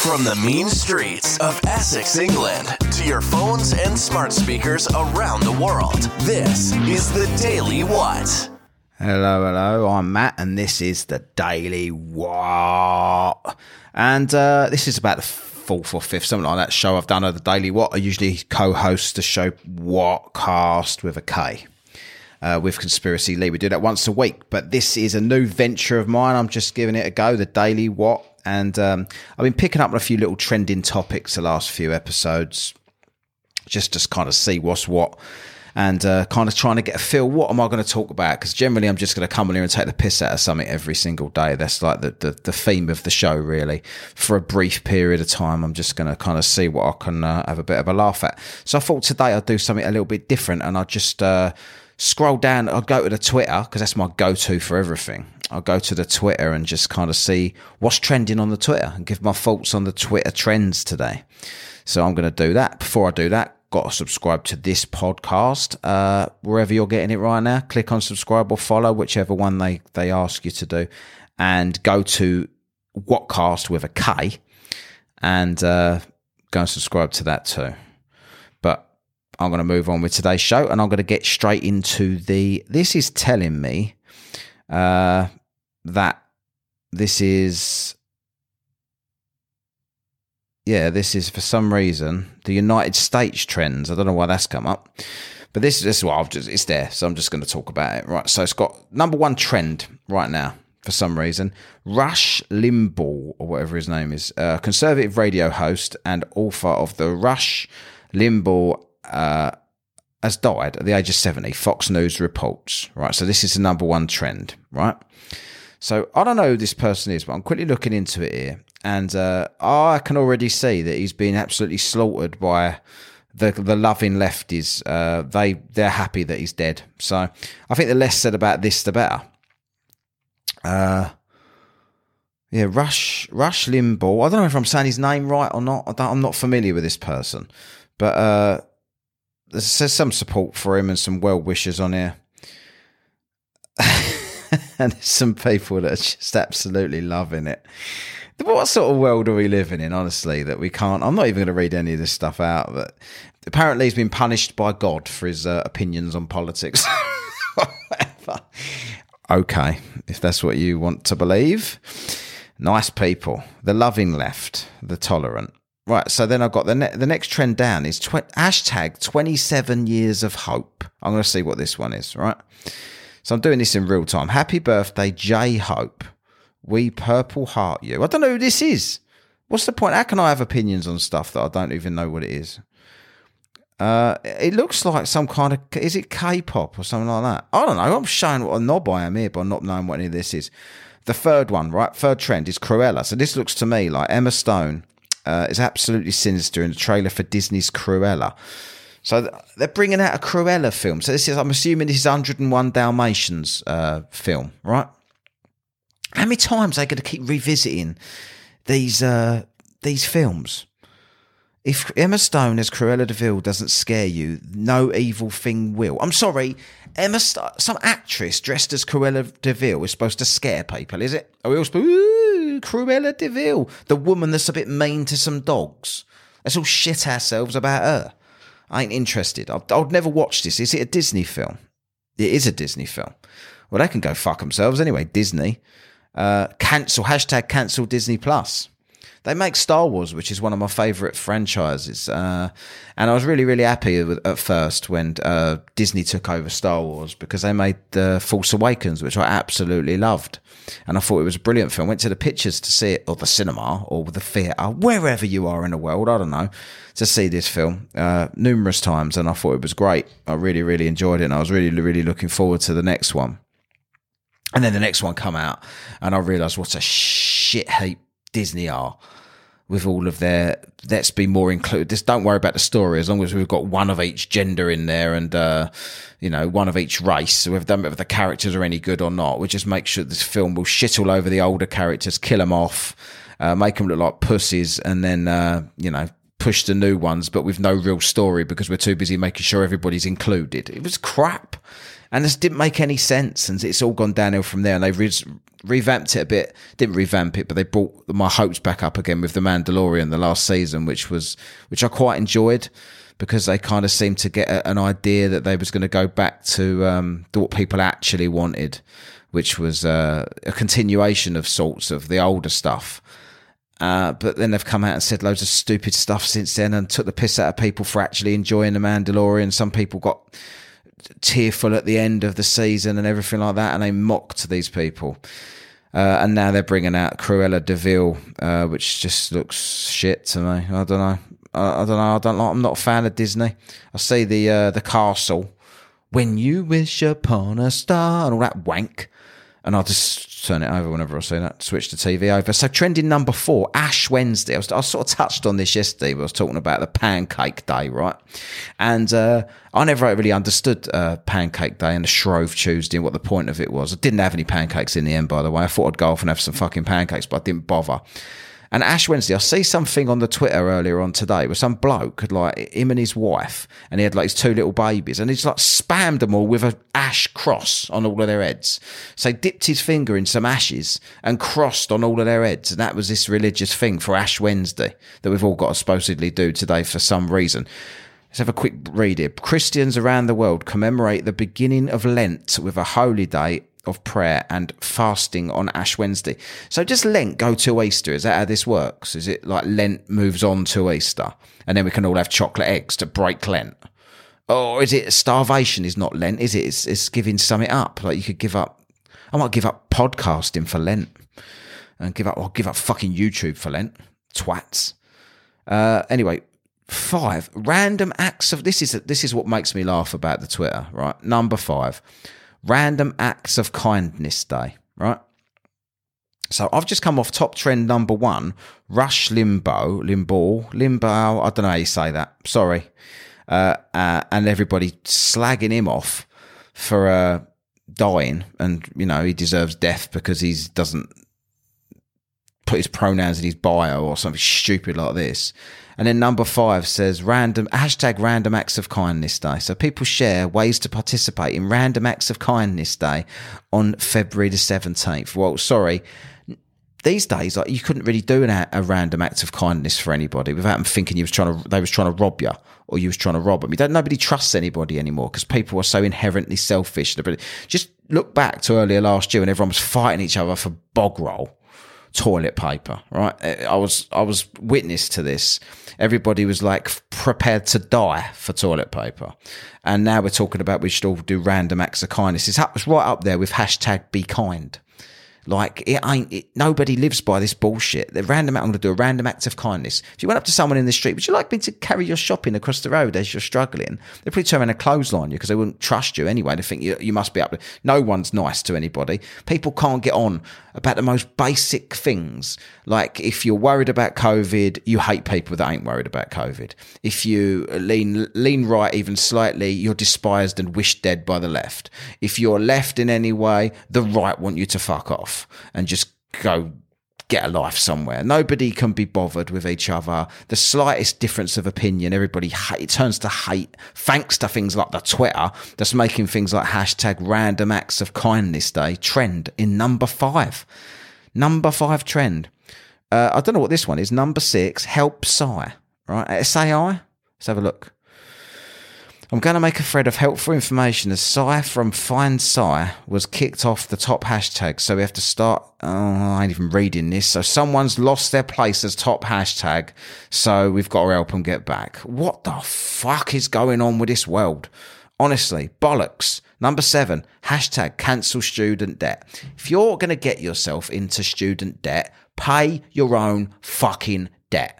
From the mean streets of Essex, England, to your phones and smart speakers around the world, this is the Daily What. Hello, hello. I'm Matt, and this is the Daily What. And uh, this is about the fourth or fifth, something like that show I've done of the Daily What. I usually co-host the show Whatcast with a K. Uh, with Conspiracy Lee. We do that once a week, but this is a new venture of mine. I'm just giving it a go, the Daily What. And um, I've been picking up a few little trending topics the last few episodes, just to kind of see what's what and uh, kind of trying to get a feel what am I going to talk about? Because generally I'm just going to come on here and take the piss out of something every single day. That's like the, the, the theme of the show really. For a brief period of time I'm just going to kind of see what I can uh, have a bit of a laugh at. So I thought today I'd do something a little bit different and I just uh, scroll down I'll go to the Twitter because that's my go-to for everything I'll go to the Twitter and just kind of see what's trending on the Twitter and give my thoughts on the Twitter trends today. So I'm going to do that. Before I do that, got to subscribe to this podcast uh, wherever you're getting it right now. Click on subscribe or follow, whichever one they they ask you to do, and go to Whatcast with a K, and uh, go and subscribe to that too. I'm going to move on with today's show, and I'm going to get straight into the. This is telling me uh, that this is yeah, this is for some reason the United States trends. I don't know why that's come up, but this, this is what I've just it's there, so I'm just going to talk about it. Right, so it's got number one trend right now for some reason. Rush Limbaugh or whatever his name is, a conservative radio host and author of the Rush Limbaugh. Uh, has died at the age of 70. Fox News reports, right? So this is the number one trend, right? So I don't know who this person is, but I'm quickly looking into it here, and uh, I can already see that he's been absolutely slaughtered by the the loving lefties. Uh, they they're happy that he's dead. So I think the less said about this, the better. Uh, yeah, Rush Rush Limbaugh. I don't know if I'm saying his name right or not. I am not familiar with this person, but uh, there's some support for him and some well wishes on here. and there's some people that are just absolutely loving it. What sort of world are we living in, honestly, that we can't? I'm not even going to read any of this stuff out, but apparently he's been punished by God for his uh, opinions on politics. okay, if that's what you want to believe. Nice people. The loving left, the tolerant. Right, so then I've got the ne- the next trend down is tw- hashtag 27 years of hope. I'm going to see what this one is, right? So I'm doing this in real time. Happy birthday, J Hope. We purple heart you. I don't know who this is. What's the point? How can I have opinions on stuff that I don't even know what it is? Uh, it looks like some kind of is it K-pop or something like that? I don't know. I'm showing what a knob I am here by not knowing what any of this is. The third one, right? Third trend is Cruella. So this looks to me like Emma Stone uh, is absolutely sinister in the trailer for Disney's Cruella. So they're bringing out a Cruella film. So this is, I'm assuming this is 101 Dalmatians uh, film, right? How many times are they going to keep revisiting these uh, these films? If Emma Stone as Cruella de Vil doesn't scare you, no evil thing will. I'm sorry, Emma, St- some actress dressed as Cruella de Vil is supposed to scare people, is it? Are we all supposed? Cruella de Vil, the woman that's a bit mean to some dogs. Let's all shit ourselves about her. I ain't interested. I'd, I'd never watch this. Is it a Disney film? It is a Disney film. Well, they can go fuck themselves anyway. Disney. Uh, cancel hashtag cancel Disney Plus. They make Star Wars, which is one of my favorite franchises, uh, and I was really, really happy with, at first when uh, Disney took over Star Wars because they made the Force Awakens, which I absolutely loved, and I thought it was a brilliant film. Went to the pictures to see it, or the cinema, or the theatre, wherever you are in the world. I don't know to see this film uh, numerous times, and I thought it was great. I really, really enjoyed it, and I was really, really looking forward to the next one. And then the next one come out, and I realised what a shit heap Disney are with all of their let's be more included. Just don't worry about the story as long as we've got one of each gender in there and uh, you know one of each race. We've done if the characters are any good or not. We just make sure this film will shit all over the older characters, kill them off, uh, make them look like pussies, and then uh, you know push the new ones, but with no real story because we're too busy making sure everybody's included. It was crap. And this didn't make any sense. And it's all gone downhill from there. And they re- revamped it a bit. Didn't revamp it, but they brought my hopes back up again with The Mandalorian the last season, which was, which I quite enjoyed because they kind of seemed to get a, an idea that they was going to go back to, um, what people actually wanted, which was uh, a continuation of sorts of the older stuff. Uh, but then they've come out and said loads of stupid stuff since then and took the piss out of people for actually enjoying the Mandalorian. Some people got tearful at the end of the season and everything like that, and they mocked these people. Uh, and now they're bringing out Cruella de Vil, uh, which just looks shit to me. I don't know. I, I, don't know. I don't like. I'm not a fan of Disney. I see the uh, the castle. When you wish upon a star and all that wank, and I'll just turn it over whenever I see that. Switch the TV over. So trending number four, Ash Wednesday. I, was, I sort of touched on this yesterday. I was talking about the Pancake Day, right? And uh, I never really understood uh, Pancake Day and the Shrove Tuesday and what the point of it was. I didn't have any pancakes in the end, by the way. I thought I'd go off and have some fucking pancakes, but I didn't bother. And Ash Wednesday, I see something on the Twitter earlier on today where some bloke had like him and his wife, and he had like his two little babies, and he's like spammed them all with a ash cross on all of their heads. So he dipped his finger in some ashes and crossed on all of their heads, and that was this religious thing for Ash Wednesday that we've all got to supposedly do today for some reason. Let's have a quick read here. Christians around the world commemorate the beginning of Lent with a holy day of prayer and fasting on Ash Wednesday. So does Lent go to Easter? Is that how this works? Is it like Lent moves on to Easter and then we can all have chocolate eggs to break Lent? Or is it starvation is not Lent, is it? It's, it's giving something up. Like you could give up, I might give up podcasting for Lent and give up, I'll give up fucking YouTube for Lent. Twats. Uh, anyway, five random acts of this is this is what makes me laugh about the Twitter, right? Number five Random Acts of Kindness Day, right? So I've just come off top trend number one, Rush Limbo, Limbo, Limbo, I don't know how you say that, sorry. Uh, uh, and everybody slagging him off for uh, dying, and you know he deserves death because he doesn't put his pronouns in his bio or something stupid like this. And then number five says random hashtag random acts of kindness day. So people share ways to participate in random acts of kindness day on February the 17th. Well, sorry. These days, like you couldn't really do an, a random act of kindness for anybody without them thinking you was trying to, they was trying to rob you or you was trying to rob them. You don't, nobody trusts anybody anymore because people are so inherently selfish. Just look back to earlier last year when everyone was fighting each other for bog roll toilet paper, right? I was I was witness to this. Everybody was like prepared to die for toilet paper, and now we're talking about we should all do random acts of kindness. It's, right up there with hashtag be kind. Like it ain't. It, nobody lives by this bullshit. The random. I'm going to do a random act of kindness. If you went up to someone in the street, would you like me to carry your shopping across the road as you're struggling? They'd probably turn around and clothesline you because they wouldn't trust you anyway. They think you, you must be up. To, no one's nice to anybody. People can't get on about the most basic things. Like if you're worried about COVID, you hate people that ain't worried about COVID. If you lean lean right even slightly, you're despised and wished dead by the left. If you're left in any way, the right want you to fuck off and just go get a life somewhere. Nobody can be bothered with each other. The slightest difference of opinion, everybody hate, turns to hate, thanks to things like the Twitter that's making things like hashtag random acts of kindness day trend in number five. Number five trend. Uh, I don't know what this one is. Number six, help Sai. Right? SAI? Let's have a look. I'm going to make a thread of helpful information as Sai from Find Sai was kicked off the top hashtag. So we have to start. Oh, I ain't even reading this. So someone's lost their place as top hashtag. So we've got to help them get back. What the fuck is going on with this world? Honestly, bollocks. Number seven, hashtag cancel student debt. If you're going to get yourself into student debt, pay your own fucking debt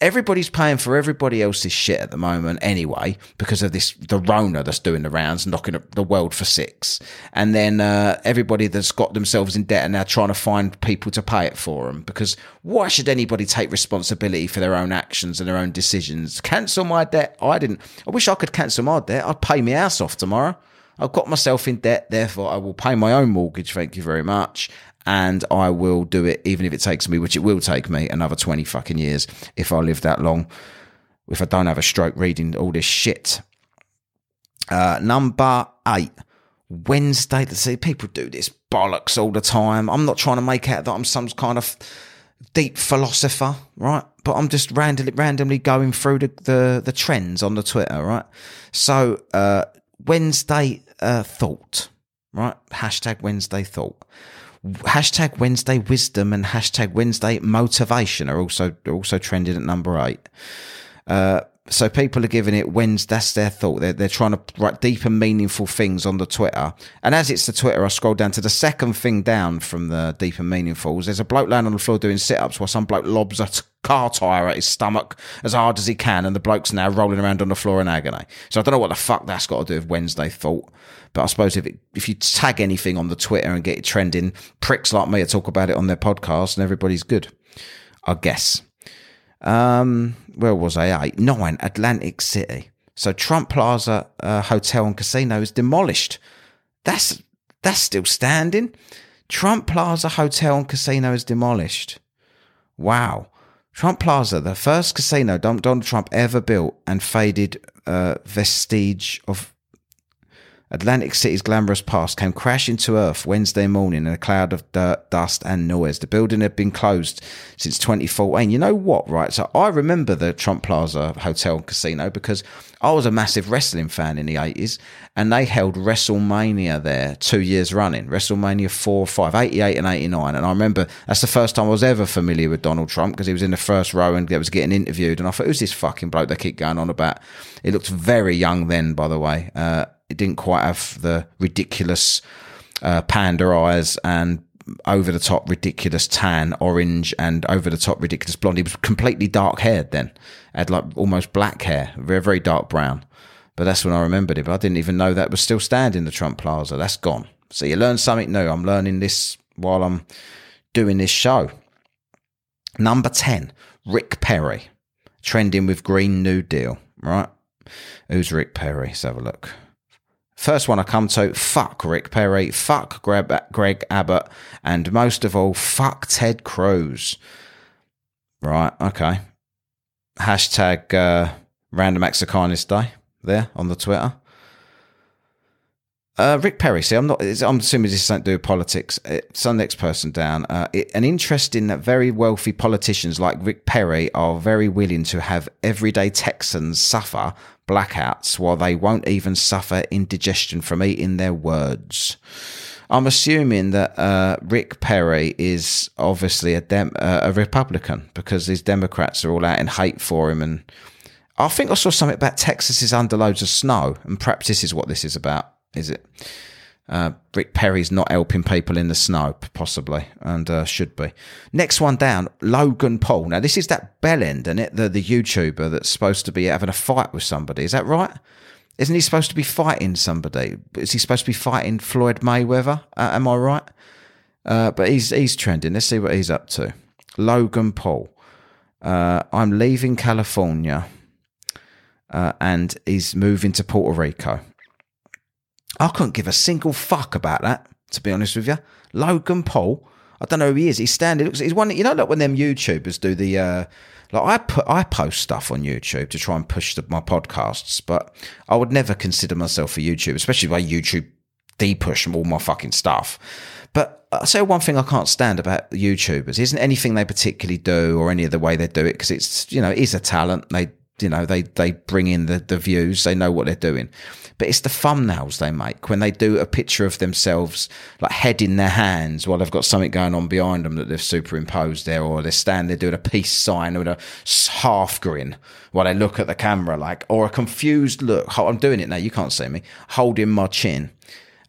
everybody's paying for everybody else's shit at the moment anyway because of this the Rona that's doing the rounds, knocking up the world for six, and then uh, everybody that's got themselves in debt are now trying to find people to pay it for them. Because why should anybody take responsibility for their own actions and their own decisions? Cancel my debt. I didn't. I wish I could cancel my debt. I'd pay my house off tomorrow. I've got myself in debt, therefore I will pay my own mortgage. Thank you very much and I will do it even if it takes me, which it will take me, another 20 fucking years if I live that long. if I don't have a stroke reading all this shit. Uh, number eight, Wednesday. Let's See, people do this bollocks all the time. I'm not trying to make out that I'm some kind of deep philosopher, right? But I'm just randomly randomly going through the, the, the trends on the Twitter, right? So uh, Wednesday uh, thought, right? Hashtag Wednesday thought. Hashtag Wednesday wisdom and hashtag Wednesday motivation are also are also trending at number eight. Uh, so people are giving it when's that's their thought. They're, they're trying to write deep and meaningful things on the Twitter. And as it's the Twitter, I scroll down to the second thing down from the deep and meaningfuls. There's a bloke laying on the floor doing sit ups while some bloke lobs a car tire at his stomach as hard as he can. And the bloke's now rolling around on the floor in agony. So I don't know what the fuck that's got to do with Wednesday thought. But I suppose if it, if you tag anything on the Twitter and get it trending, pricks like me talk about it on their podcast and everybody's good. I guess. Um, where was I? Eight, nine, Atlantic City. So Trump Plaza uh, Hotel and Casino is demolished. That's that's still standing. Trump Plaza Hotel and Casino is demolished. Wow. Trump Plaza, the first casino Donald Trump ever built and faded uh, vestige of Atlantic City's glamorous past came crashing to earth Wednesday morning in a cloud of dirt, dust, and noise. The building had been closed since 2014. You know what, right? So I remember the Trump Plaza Hotel and Casino because I was a massive wrestling fan in the 80s and they held WrestleMania there two years running WrestleMania 4, 5, 88, and 89. And I remember that's the first time I was ever familiar with Donald Trump because he was in the first row and was getting interviewed. And I thought, who's this fucking bloke they keep going on about? He looked very young then, by the way. Uh, it didn't quite have the ridiculous uh, panda eyes and over the top ridiculous tan orange and over the top ridiculous blonde. He was completely dark haired then, had like almost black hair, very very dark brown. But that's when I remembered it. But I didn't even know that was still standing the Trump Plaza. That's gone. So you learn something new. I'm learning this while I'm doing this show. Number ten, Rick Perry, trending with Green New Deal. Right, who's Rick Perry? Let's have a look. First one I come to, fuck Rick Perry, fuck Greg Abbott, and most of all, fuck Ted Cruz. Right, okay. Hashtag uh, Random Acts of Kindness Day there on the Twitter. Uh, Rick Perry, see, I'm not. I'm assuming this doesn't do politics. It's the next person down. Uh, it, an interesting that very wealthy politicians like Rick Perry are very willing to have everyday Texans suffer blackouts while they won't even suffer indigestion from eating their words. I'm assuming that uh, Rick Perry is obviously a Dem- uh, a Republican because these Democrats are all out in hate for him. And I think I saw something about Texas is under loads of snow, and perhaps this is what this is about. Is it? Uh, Rick Perry's not helping people in the snow, possibly, and uh, should be. Next one down, Logan Paul. Now, this is that bellend, isn't it? The, the YouTuber that's supposed to be having a fight with somebody. Is that right? Isn't he supposed to be fighting somebody? Is he supposed to be fighting Floyd Mayweather? Uh, am I right? Uh, but he's he's trending. Let's see what he's up to. Logan Paul. Uh, I'm leaving California, uh, and he's moving to Puerto Rico. I couldn't give a single fuck about that, to be honest with you. Logan Paul, I don't know who he is. He's standing. Looks, he's one. You know, like when them YouTubers do the. Uh, like I put, I post stuff on YouTube to try and push the, my podcasts, but I would never consider myself a YouTuber, especially by YouTube depush all my fucking stuff. But I say one thing I can't stand about YouTubers isn't anything they particularly do or any of the way they do it because it's you know it is a talent. They you know they they bring in the the views. They know what they're doing but it's the thumbnails they make when they do a picture of themselves, like head in their hands, while they've got something going on behind them that they've superimposed there, or they're standing there doing a peace sign with a half grin while they look at the camera, like, or a confused look. I'm doing it now, you can't see me, holding my chin.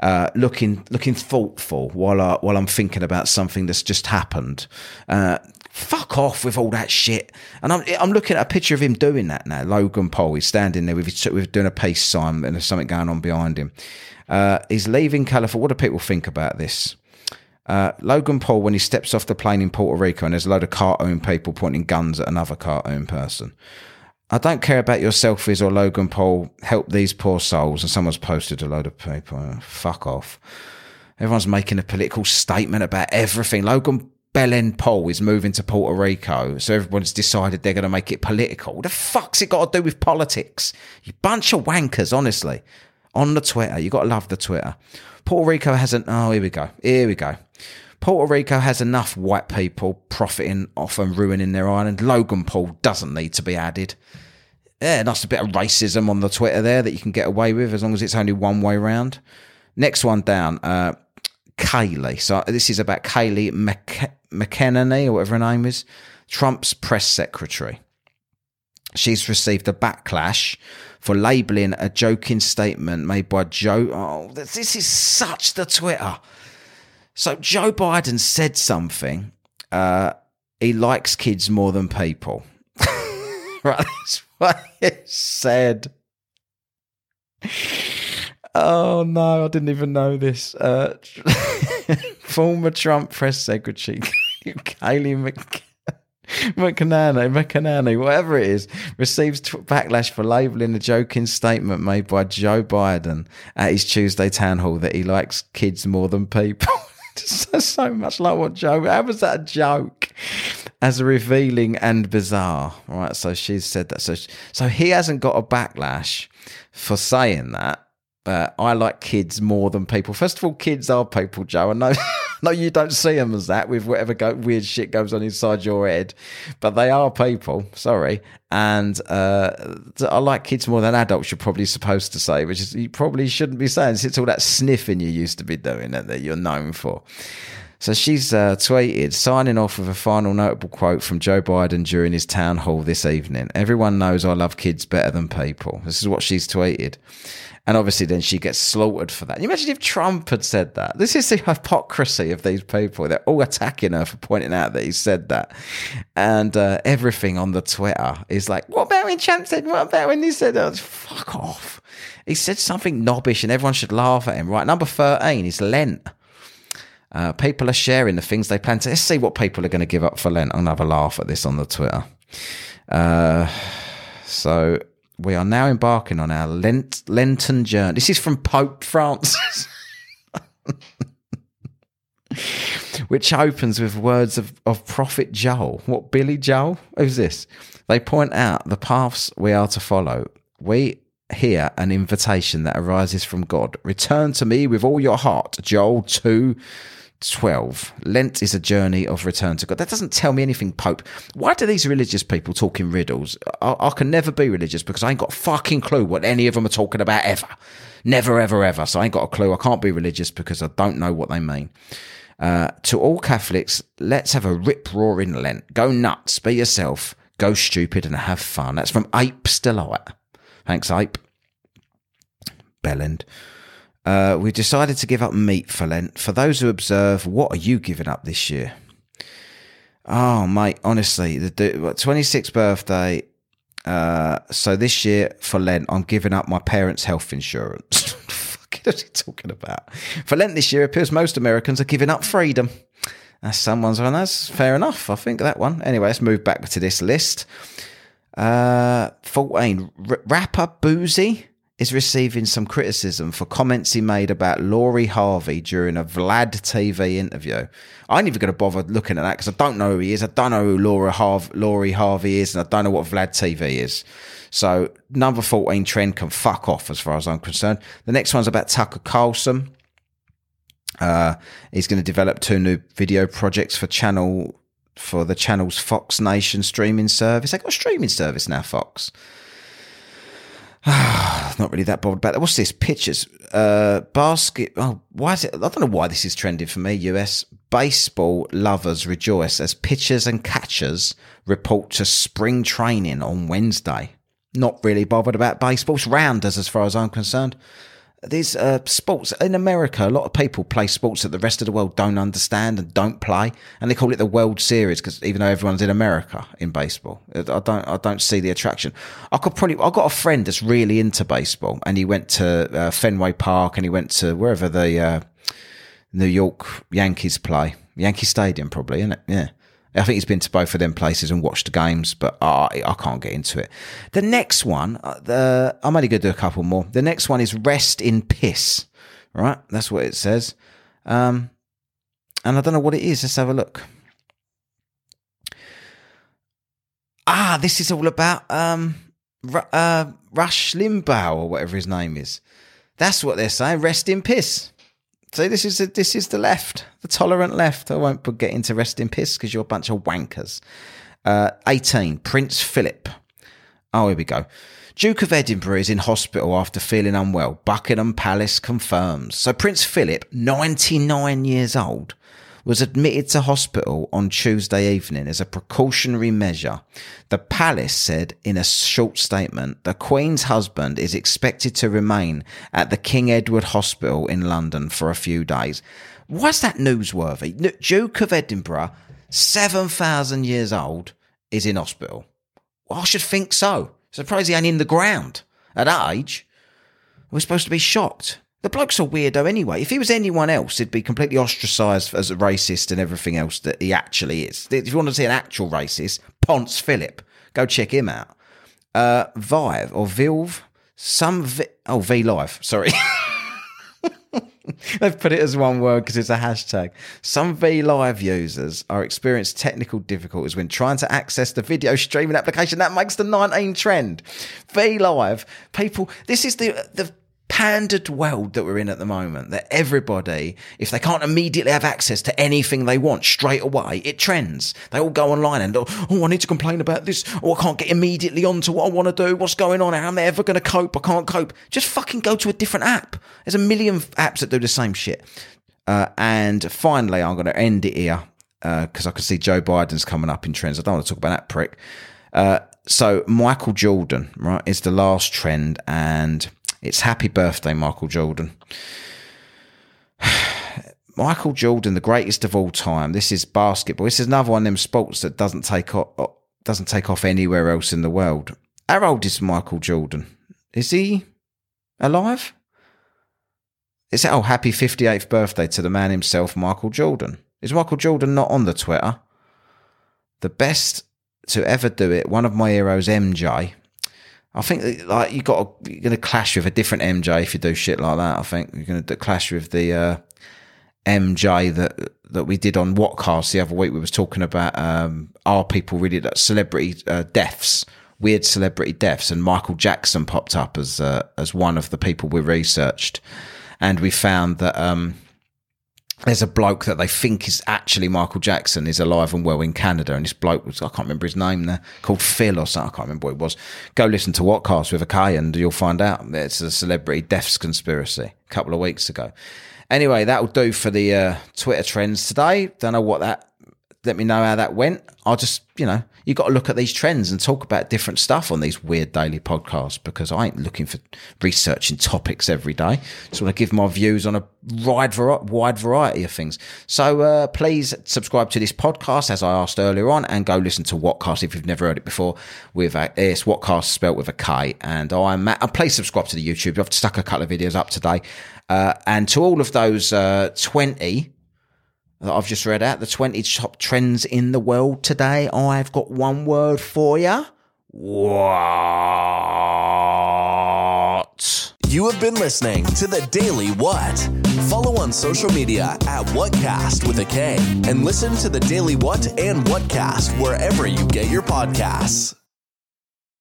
Uh, looking looking thoughtful while I, while I'm thinking about something that's just happened. Uh, fuck off with all that shit. And I'm, I'm looking at a picture of him doing that now. Logan Paul, he's standing there with, his, with doing a peace sign and there's something going on behind him. Uh, he's leaving California. What do people think about this? Uh, Logan Paul, when he steps off the plane in Puerto Rico and there's a load of cartoon people pointing guns at another cartoon person. I don't care about your selfies or Logan Paul. Help these poor souls. And someone's posted a load of people. fuck off. Everyone's making a political statement about everything. Logan Belen Paul is moving to Puerto Rico, so everyone's decided they're going to make it political. What the fuck's it got to do with politics? You bunch of wankers, honestly. On the Twitter, you got to love the Twitter. Puerto Rico hasn't. Oh, here we go. Here we go. Puerto Rico has enough white people profiting off and ruining their island. Logan Paul doesn't need to be added. Yeah, that's a bit of racism on the Twitter there that you can get away with as long as it's only one way round. Next one down, uh, Kayleigh. So this is about Kayleigh Mc- McEnany or whatever her name is, Trump's press secretary. She's received a backlash for labeling a joking statement made by Joe. Oh, this is such the Twitter. So Joe Biden said something. Uh, he likes kids more than people. right, that's what he said. Oh no, I didn't even know this. Uh, former Trump press secretary Kayleigh Mc- McEnany, whatever it is, receives t- backlash for labelling a joking statement made by Joe Biden at his Tuesday town hall that he likes kids more than people. so, so much like what Joe. How was that a joke? As revealing and bizarre, right? So she's said that. So, so he hasn't got a backlash for saying that I like kids more than people. First of all, kids are people, Joe. I know, no, you don't see them as that with whatever go, weird shit goes on inside your head, but they are people. Sorry, and uh, I like kids more than adults. You're probably supposed to say, which is you probably shouldn't be saying. It's all that sniffing you used to be doing that, that you're known for. So she's uh, tweeted, signing off with a final notable quote from Joe Biden during his town hall this evening. Everyone knows I love kids better than people. This is what she's tweeted. And obviously, then she gets slaughtered for that. You imagine if Trump had said that? This is the hypocrisy of these people. They're all attacking her for pointing out that he said that. And uh, everything on the Twitter is like, what about when Trump said, what about when he said, oh, fuck off. He said something knobbish and everyone should laugh at him. Right, number 13 is Lent. Uh, people are sharing the things they plan to. Let's see what people are going to give up for Lent. I'm going to have a laugh at this on the Twitter. Uh, so we are now embarking on our Lent, Lenten journey. This is from Pope Francis. Which opens with words of, of Prophet Joel. What, Billy Joel? Who's this? They point out the paths we are to follow. We hear an invitation that arises from God. Return to me with all your heart. Joel 2 12. Lent is a journey of return to God. That doesn't tell me anything, Pope. Why do these religious people talk in riddles? I, I, can never be religious because I ain't got fucking clue what any of them are talking about ever. Never, ever, ever. So I ain't got a clue. I can't be religious because I don't know what they mean. Uh, to all Catholics, let's have a rip roaring Lent. Go nuts, be yourself, go stupid, and have fun. That's from Ape's Delight. Thanks, Ape. Bellend. Uh, we decided to give up meat for Lent. For those who observe, what are you giving up this year? Oh, mate, honestly, the, the 26th birthday. Uh, so this year for Lent, I'm giving up my parents' health insurance. what is he talking about? For Lent this year, it appears most Americans are giving up freedom. That's someone's one. That's fair enough. I think that one. Anyway, let's move back to this list. Uh, 14. R- rapper Boosie is receiving some criticism for comments he made about Lori Harvey during a Vlad TV interview. I ain't even going to bother looking at that because I don't know who he is. I don't know who Laura Harv- Lori Harvey is, and I don't know what Vlad TV is. So number 14 trend can fuck off as far as I'm concerned. The next one's about Tucker Carlson. Uh, he's going to develop two new video projects for channel for the channel's Fox Nation streaming service. They got a streaming service now, Fox. not really that bothered about that. What's this? Pictures. Uh, basket. Oh, why is it? I don't know why this is trending for me. US baseball lovers rejoice as pitchers and catchers report to spring training on Wednesday. Not really bothered about baseball. It's rounders as far as I'm concerned these uh, sports in America, a lot of people play sports that the rest of the world don't understand and don't play, and they call it the World Series because even though everyone's in America in baseball, I don't I don't see the attraction. I could probably I got a friend that's really into baseball, and he went to uh, Fenway Park and he went to wherever the uh, New York Yankees play, Yankee Stadium probably, isn't it? Yeah. I think he's been to both of them places and watched the games, but I I can't get into it. The next one, uh, the, I'm only going to do a couple more. The next one is Rest in Piss, right? That's what it says. Um, and I don't know what it is. Let's have a look. Ah, this is all about um, R- uh, Rush Limbaugh or whatever his name is. That's what they're saying. Rest in Piss. So this is a, this is the left, the tolerant left. I won't get into rest in piss because you're a bunch of wankers. Uh, 18, Prince Philip. Oh, here we go. Duke of Edinburgh is in hospital after feeling unwell. Buckingham Palace confirms. So Prince Philip, 99 years old, was admitted to hospital on Tuesday evening as a precautionary measure. The palace said in a short statement the Queen's husband is expected to remain at the King Edward Hospital in London for a few days. Why's that newsworthy? Duke of Edinburgh, 7,000 years old, is in hospital. Well, I should think so. Surprised he ain't in the ground at that age. We're supposed to be shocked. The bloke's a weirdo anyway. If he was anyone else, he'd be completely ostracised as a racist and everything else that he actually is. If you want to see an actual racist, Ponce Philip, go check him out. Uh, Vive or Vilve, some vi- oh V Live, sorry. They've put it as one word because it's a hashtag. Some V Live users are experiencing technical difficulties when trying to access the video streaming application. That makes the 19 trend. V Live, people, this is the the pandered world that we're in at the moment that everybody, if they can't immediately have access to anything they want straight away, it trends. They all go online and, oh, I need to complain about this. Oh, I can't get immediately onto what I want to do. What's going on? How am I ever going to cope? I can't cope. Just fucking go to a different app. There's a million apps that do the same shit. Uh, and finally, I'm going to end it here because uh, I can see Joe Biden's coming up in trends. I don't want to talk about that prick. Uh, so Michael Jordan, right, is the last trend and it's happy birthday, Michael Jordan. Michael Jordan, the greatest of all time. This is basketball. This is another one of them sports that doesn't take off, doesn't take off anywhere else in the world. How old is Michael Jordan? Is he alive? Is it, oh, happy 58th birthday to the man himself, Michael Jordan. Is Michael Jordan not on the Twitter? The best to ever do it, one of my heroes, MJ, I think like you got you're going to clash with a different MJ if you do shit like that. I think you're going to clash with the uh, MJ that that we did on Whatcast the other week. We was talking about um, are people really that celebrity uh, deaths, weird celebrity deaths, and Michael Jackson popped up as uh, as one of the people we researched, and we found that. Um, there's a bloke that they think is actually Michael Jackson is alive and well in Canada, and this bloke was I can't remember his name there, called Phil or something. I can't remember what it was. Go listen to Whatcast with a K, and you'll find out it's a celebrity deaths conspiracy a couple of weeks ago. Anyway, that'll do for the uh, Twitter trends today. Don't know what that. Let me know how that went. I'll just you know you got to look at these trends and talk about different stuff on these weird daily podcasts because I ain't looking for researching topics every day. Just want to give my views on a wide, wide variety of things. So uh, please subscribe to this podcast as I asked earlier on, and go listen to Whatcast if you've never heard it before. With a, it's Whatcast spelt with a K, and I'm Matt. And please subscribe to the YouTube. I've stuck a couple of videos up today, uh, and to all of those uh, twenty that I've just read out, the 20 top trends in the world today. I've got one word for you. What? You have been listening to the Daily What. Follow on social media at Whatcast with a K and listen to the Daily What and Whatcast wherever you get your podcasts.